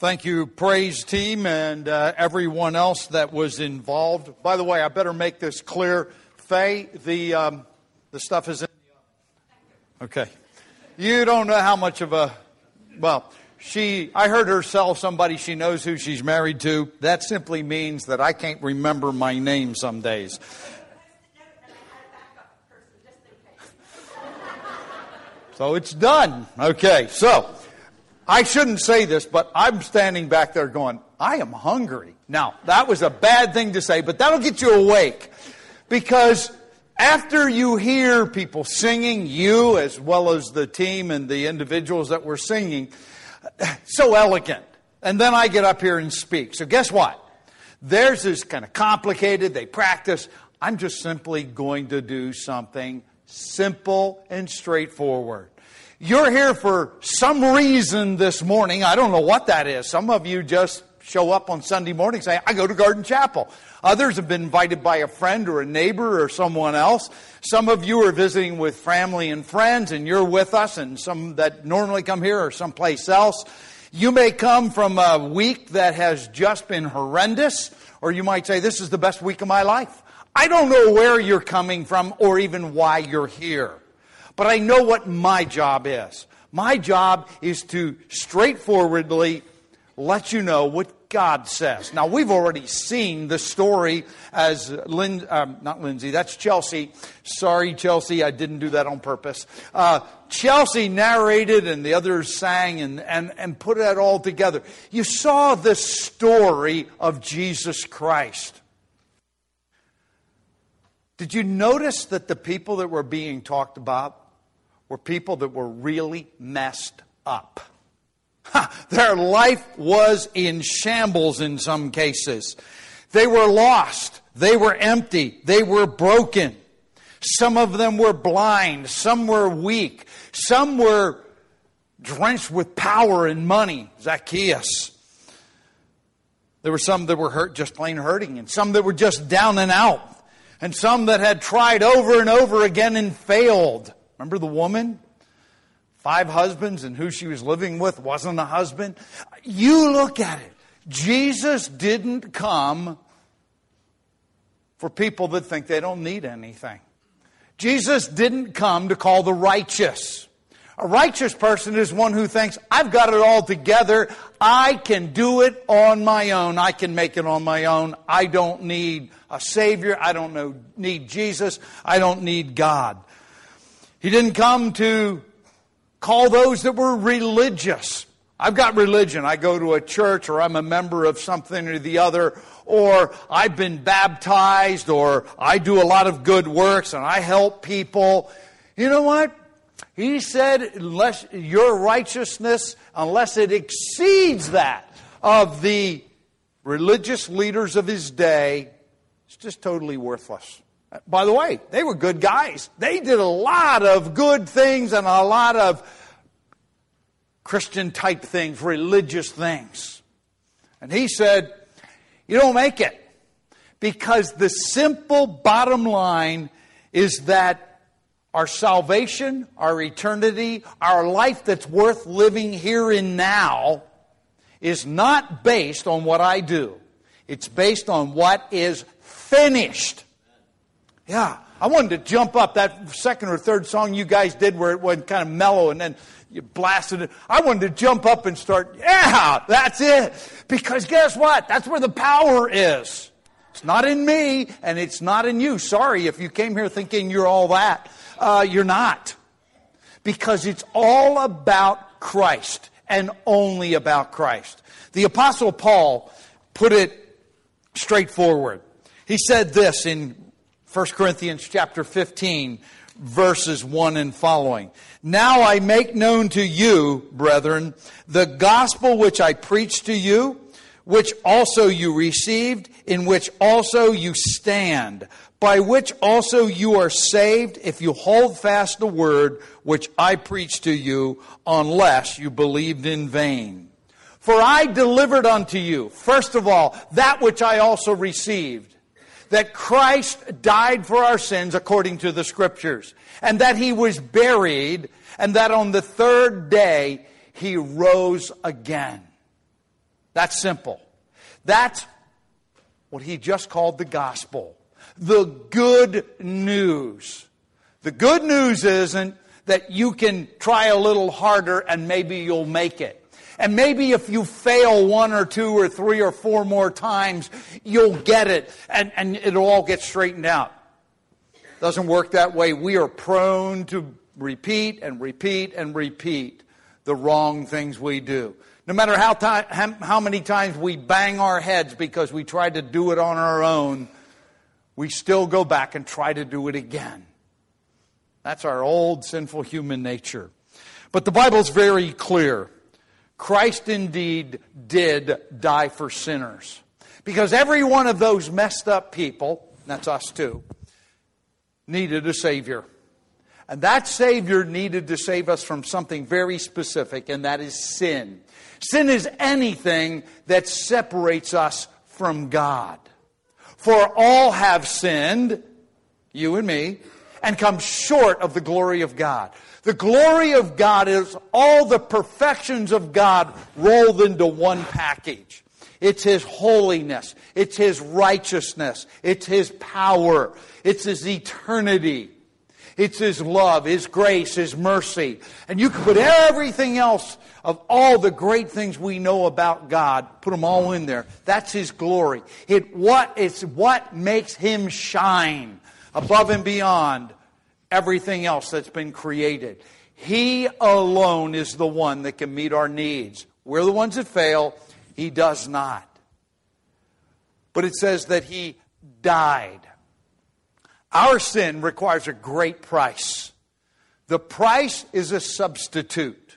Thank you, praise team, and uh, everyone else that was involved. By the way, I better make this clear. Faye, the um, the stuff is in. The oven. Okay, you don't know how much of a well. She, I heard her tell somebody she knows who she's married to. That simply means that I can't remember my name some days. So it's done. Okay, so I shouldn't say this, but I'm standing back there going, I am hungry. Now, that was a bad thing to say, but that'll get you awake. Because after you hear people singing, you as well as the team and the individuals that were singing, so elegant. And then I get up here and speak. So guess what? Theirs is kind of complicated. They practice. I'm just simply going to do something simple and straightforward. You're here for some reason this morning. I don't know what that is. Some of you just show up on Sunday morning say, I go to Garden Chapel. Others have been invited by a friend or a neighbor or someone else. Some of you are visiting with family and friends and you're with us and some that normally come here are someplace else. You may come from a week that has just been horrendous or you might say, this is the best week of my life. I don't know where you're coming from or even why you're here. But I know what my job is. My job is to straightforwardly let you know what God says. Now, we've already seen the story as Lynn, um, not Lindsay, that's Chelsea. Sorry, Chelsea, I didn't do that on purpose. Uh, Chelsea narrated and the others sang and, and, and put that all together. You saw the story of Jesus Christ. Did you notice that the people that were being talked about were people that were really messed up. Ha, their life was in shambles in some cases. They were lost. They were empty. They were broken. Some of them were blind. Some were weak. Some were drenched with power and money. Zacchaeus. There were some that were hurt, just plain hurting, and some that were just down and out, and some that had tried over and over again and failed. Remember the woman? Five husbands and who she was living with wasn't a husband. You look at it. Jesus didn't come for people that think they don't need anything. Jesus didn't come to call the righteous. A righteous person is one who thinks, I've got it all together. I can do it on my own. I can make it on my own. I don't need a Savior. I don't know, need Jesus. I don't need God. He didn't come to call those that were religious. I've got religion. I go to a church or I'm a member of something or the other, or I've been baptized, or I do a lot of good works and I help people. You know what? He said, unless your righteousness, unless it exceeds that of the religious leaders of his day, it's just totally worthless. By the way, they were good guys. They did a lot of good things and a lot of Christian type things, religious things. And he said, You don't make it. Because the simple bottom line is that our salvation, our eternity, our life that's worth living here and now is not based on what I do. It's based on what is finished. Yeah. I wanted to jump up that second or third song you guys did where it went kind of mellow and then you blasted it. I wanted to jump up and start, yeah, that's it. Because guess what? That's where the power is. It's not in me and it's not in you. Sorry if you came here thinking you're all that. Uh, you're not. Because it's all about Christ and only about Christ. The Apostle Paul put it straightforward. He said this in 1 Corinthians chapter 15, verses 1 and following. Now I make known to you, brethren, the gospel which I preached to you, which also you received, in which also you stand, by which also you are saved, if you hold fast the word which I preached to you, unless you believed in vain. For I delivered unto you, first of all, that which I also received that Christ died for our sins according to the scriptures, and that he was buried, and that on the third day he rose again. That's simple. That's what he just called the gospel. The good news. The good news isn't that you can try a little harder and maybe you'll make it. And maybe if you fail one or two or three or four more times, you'll get it and, and it'll all get straightened out. Doesn't work that way. We are prone to repeat and repeat and repeat the wrong things we do. No matter how, time, how many times we bang our heads because we tried to do it on our own, we still go back and try to do it again. That's our old sinful human nature. But the Bible's very clear. Christ indeed did die for sinners. Because every one of those messed up people, that's us too, needed a Savior. And that Savior needed to save us from something very specific, and that is sin. Sin is anything that separates us from God. For all have sinned, you and me, and come short of the glory of God. The glory of God is all the perfections of God rolled into one package. It's His holiness. It's His righteousness. It's His power. It's His eternity. It's His love, His grace, His mercy. And you can put everything else of all the great things we know about God, put them all in there. That's His glory. It, what, it's what makes Him shine above and beyond everything else that's been created. He alone is the one that can meet our needs. We're the ones that fail. He does not. But it says that He died. Our sin requires a great price. The price is a substitute.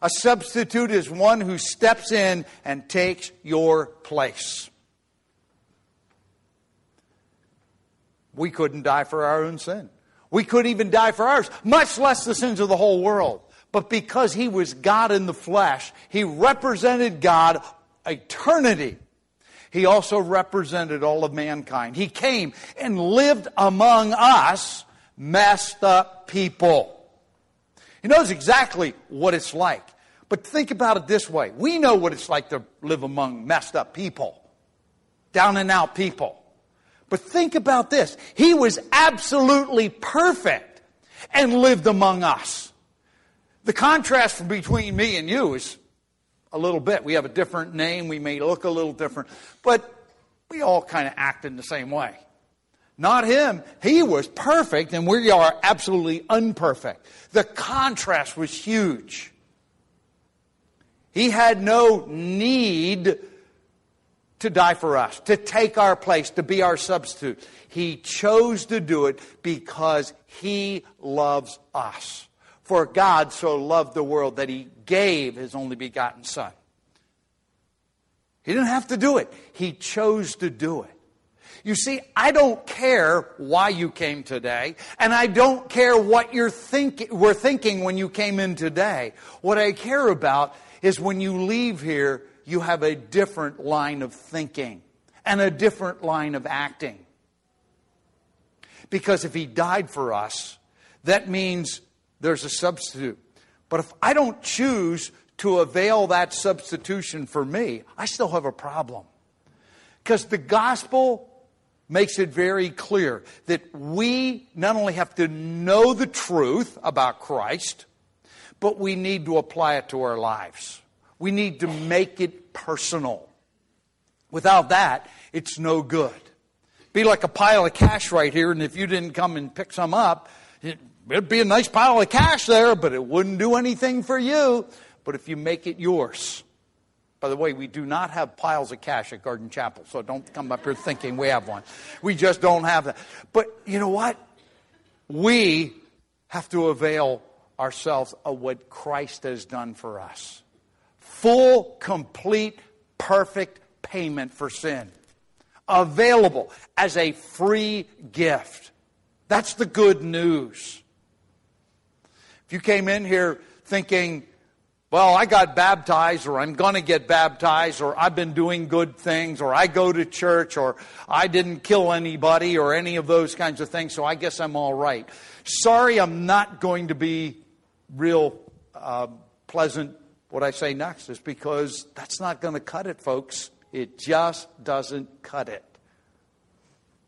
A substitute is one who steps in and takes your place. We couldn't die for our own sin. We couldn't even die for ours, much less the sins of the whole world. But because he was God in the flesh, he represented God eternity. He also represented all of mankind. He came and lived among us, messed up people. He knows exactly what it's like. But think about it this way we know what it's like to live among messed up people, down and out people. But think about this. He was absolutely perfect and lived among us. The contrast between me and you is a little bit. We have a different name. We may look a little different, but we all kind of act in the same way. Not him. He was perfect and we are absolutely unperfect. The contrast was huge. He had no need to die for us, to take our place, to be our substitute. He chose to do it because He loves us. For God so loved the world that He gave His only begotten Son. He didn't have to do it, He chose to do it. You see, I don't care why you came today, and I don't care what you're think- were thinking when you came in today. What I care about is when you leave here, you have a different line of thinking and a different line of acting. Because if he died for us, that means there's a substitute. But if I don't choose to avail that substitution for me, I still have a problem. Because the gospel makes it very clear that we not only have to know the truth about Christ, but we need to apply it to our lives. We need to make it personal. Without that, it's no good. Be like a pile of cash right here, and if you didn't come and pick some up, it'd be a nice pile of cash there, but it wouldn't do anything for you. But if you make it yours, by the way, we do not have piles of cash at Garden Chapel, so don't come up here thinking we have one. We just don't have that. But you know what? We have to avail ourselves of what Christ has done for us full, complete, perfect payment for sin. Available as a free gift. That's the good news. If you came in here thinking, well, I got baptized, or I'm going to get baptized, or I've been doing good things, or I go to church, or I didn't kill anybody, or any of those kinds of things, so I guess I'm all right. Sorry, I'm not going to be real uh, pleasant what I say next is because that's not going to cut it, folks. It just doesn't cut it.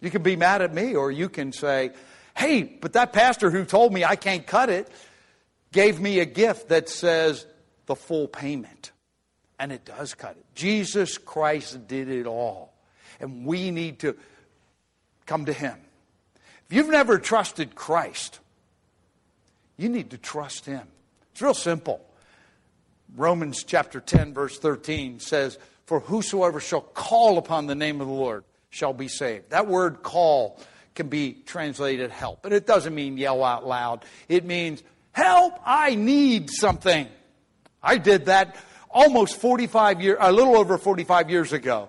You can be mad at me, or you can say, hey, but that pastor who told me I can't cut it gave me a gift that says the full payment. And it does cut it. Jesus Christ did it all. And we need to come to Him. If you've never trusted Christ, you need to trust Him. It's real simple. Romans chapter 10, verse 13 says, For whosoever shall call upon the name of the Lord shall be saved. That word call can be translated help. And it doesn't mean yell out loud, it means help, I need something. I did that almost 45 years, a little over 45 years ago.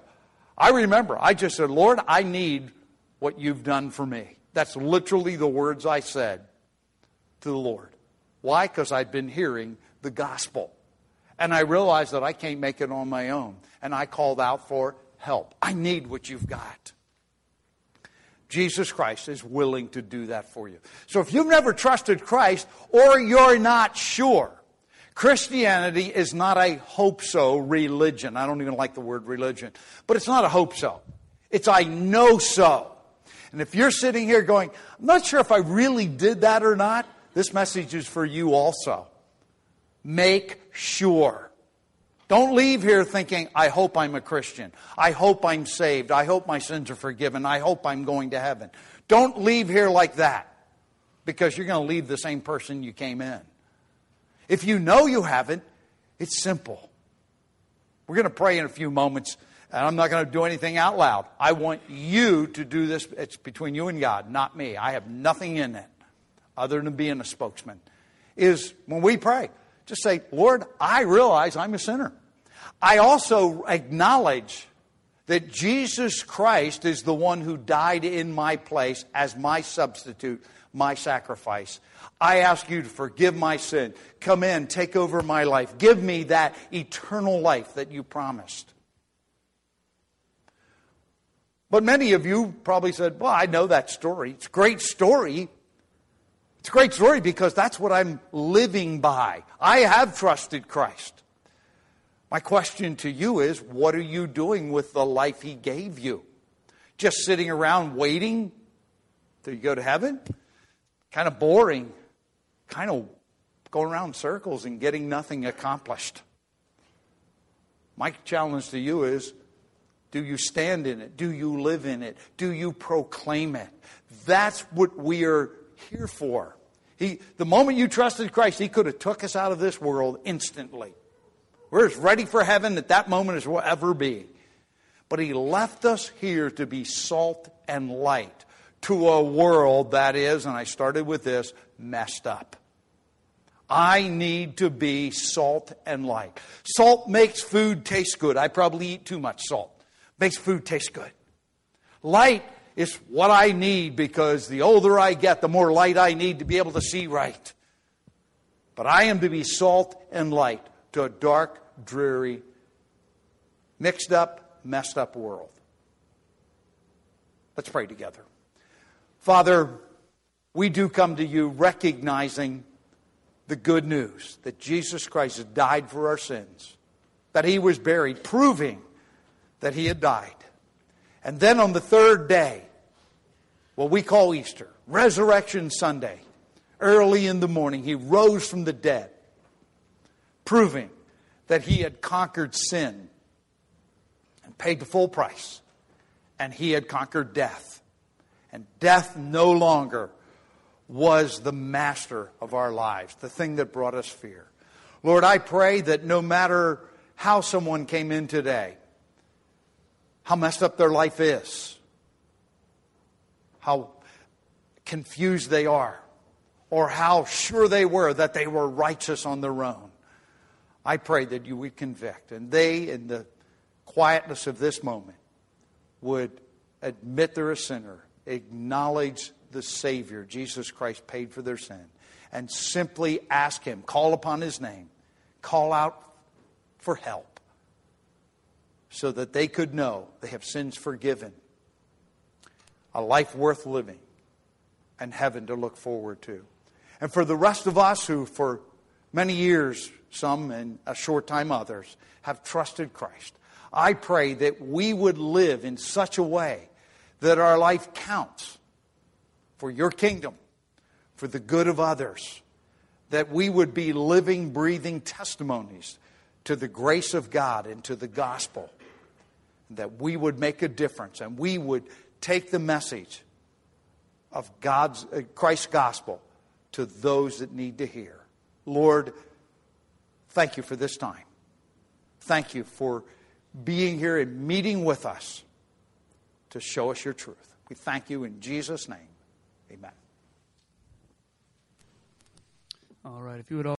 I remember, I just said, Lord, I need what you've done for me. That's literally the words I said to the Lord. Why? Because I'd been hearing the gospel. And I realized that I can't make it on my own. And I called out for help. I need what you've got. Jesus Christ is willing to do that for you. So if you've never trusted Christ or you're not sure, Christianity is not a hope so religion. I don't even like the word religion, but it's not a hope so. It's I know so. And if you're sitting here going, I'm not sure if I really did that or not, this message is for you also. Make sure. Don't leave here thinking, I hope I'm a Christian. I hope I'm saved. I hope my sins are forgiven. I hope I'm going to heaven. Don't leave here like that because you're going to leave the same person you came in. If you know you haven't, it's simple. We're going to pray in a few moments, and I'm not going to do anything out loud. I want you to do this. It's between you and God, not me. I have nothing in it other than being a spokesman. Is when we pray, just say, Lord, I realize I'm a sinner. I also acknowledge that Jesus Christ is the one who died in my place as my substitute, my sacrifice. I ask you to forgive my sin. Come in, take over my life. Give me that eternal life that you promised. But many of you probably said, Well, I know that story. It's a great story, it's a great story because that's what I'm living by. I have trusted Christ. My question to you is what are you doing with the life He gave you? Just sitting around waiting till you go to heaven? Kind of boring. Kind of going around circles and getting nothing accomplished. My challenge to you is do you stand in it? Do you live in it? Do you proclaim it? That's what we are here for. He, the moment you trusted Christ, He could have took us out of this world instantly. We're as ready for heaven at that moment as we'll ever be. But He left us here to be salt and light to a world that is, and I started with this, messed up. I need to be salt and light. Salt makes food taste good. I probably eat too much salt. Makes food taste good. Light it's what I need because the older I get, the more light I need to be able to see right. But I am to be salt and light to a dark, dreary, mixed up, messed up world. Let's pray together. Father, we do come to you recognizing the good news that Jesus Christ has died for our sins, that he was buried, proving that he had died. And then on the third day, what we call Easter, Resurrection Sunday, early in the morning, he rose from the dead, proving that he had conquered sin and paid the full price, and he had conquered death. And death no longer was the master of our lives, the thing that brought us fear. Lord, I pray that no matter how someone came in today, how messed up their life is, how confused they are or how sure they were that they were righteous on their own. I pray that you would convict and they, in the quietness of this moment, would admit they're a sinner, acknowledge the Savior, Jesus Christ, paid for their sin, and simply ask Him, call upon His name, call out for help, so that they could know they have sins forgiven a life worth living, and heaven to look forward to. And for the rest of us who, for many years, some in a short time, others, have trusted Christ. I pray that we would live in such a way that our life counts for your kingdom, for the good of others, that we would be living, breathing testimonies to the grace of God and to the gospel, that we would make a difference and we would take the message of God's uh, Christ's gospel to those that need to hear. Lord, thank you for this time. Thank you for being here and meeting with us to show us your truth. We thank you in Jesus' name. Amen. All right, if you would all